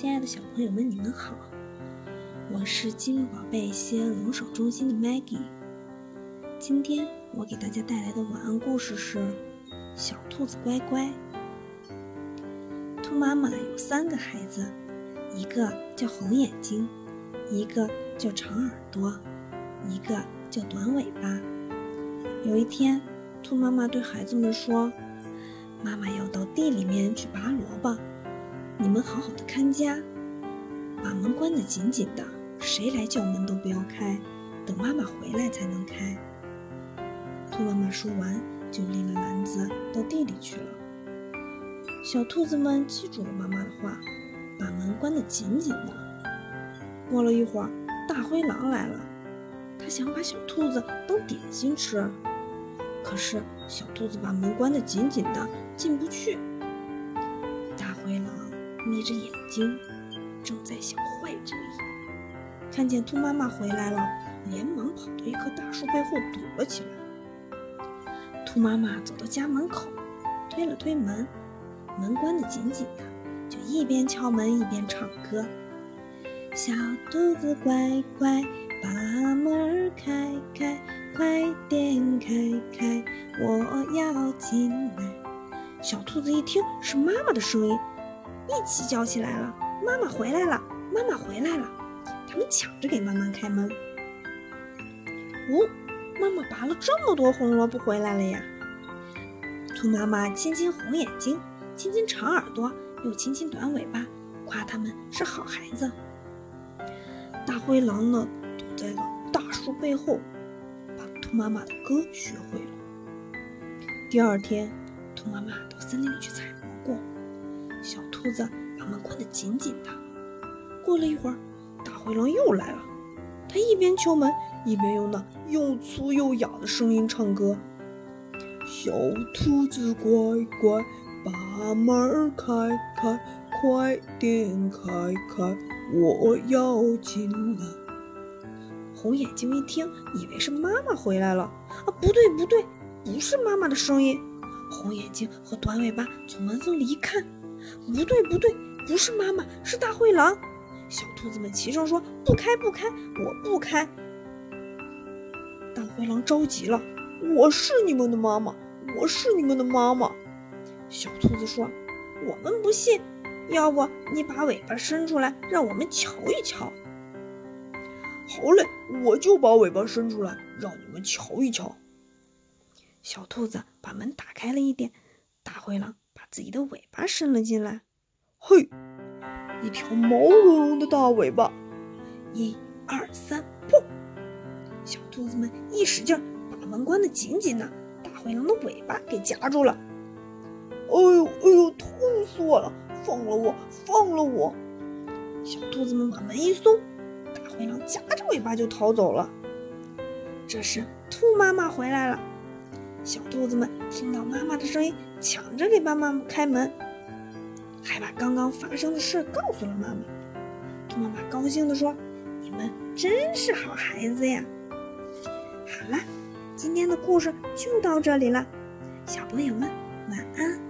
亲爱的小朋友们，你们好！我是金鹿宝贝西安龙首中心的 Maggie。今天我给大家带来的晚安故事是《小兔子乖乖》。兔妈妈有三个孩子，一个叫红眼睛，一个叫长耳朵，一个叫短尾巴。有一天，兔妈妈对孩子们说：“妈妈要到地里面去拔萝卜。”你们好好的看家，把门关得紧紧的，谁来叫门都不要开，等妈妈回来才能开。兔妈妈说完，就拎了篮子到地里去了。小兔子们记住了妈妈的话，把门关得紧紧的。过了一会儿，大灰狼来了，他想把小兔子当点心吃，可是小兔子把门关得紧紧的，进不去。眯着眼睛，正在想坏主意。看见兔妈妈回来了，连忙跑到一棵大树背后躲了起来。兔妈妈走到家门口，推了推门，门关得紧紧的，就一边敲门一边唱歌：“小兔子乖乖，把门开开，快点开开，我要进来。”小兔子一听是妈妈的声音。一起叫起来了！妈妈回来了！妈妈回来了！他们抢着给妈妈开门。哦，妈妈拔了这么多红萝卜回来了呀！兔妈妈亲亲红眼睛，亲亲长耳朵，又亲亲短尾巴，夸他们是好孩子。大灰狼呢，躲在了大树背后，把兔妈妈的歌学会了。第二天，兔妈妈到森林里去采蘑菇。兔子把门关得紧紧的。过了一会儿，大灰狼又来了。他一边敲门，一边用那又粗又哑的声音唱歌：“小兔子乖乖，把门开开，快点开开，我要进来。”红眼睛一听，以为是妈妈回来了。啊，不对不对，不是妈妈的声音。红眼睛和短尾巴从门缝里一看。不对，不对，不是妈妈，是大灰狼。小兔子们齐声说：“不开，不开，我不开。”大灰狼着急了：“我是你们的妈妈，我是你们的妈妈。”小兔子说：“我们不信，要不你把尾巴伸出来，让我们瞧一瞧。”好嘞，我就把尾巴伸出来，让你们瞧一瞧。小兔子把门打开了一点，大灰狼。自己的尾巴伸了进来，嘿，一条毛茸茸的大尾巴，一二三，砰！小兔子们一使劲，把门关得紧紧的，大灰狼的尾巴给夹住了。哎呦哎呦，痛死我了！放了我，放了我！小兔子们把门一松，大灰狼夹着尾巴就逃走了。这时，兔妈妈回来了。小兔子们听到妈妈的声音，抢着给妈妈开门，还把刚刚发生的事告诉了妈妈。兔妈妈高兴地说：“你们真是好孩子呀！”好了，今天的故事就到这里了，小朋友们晚安。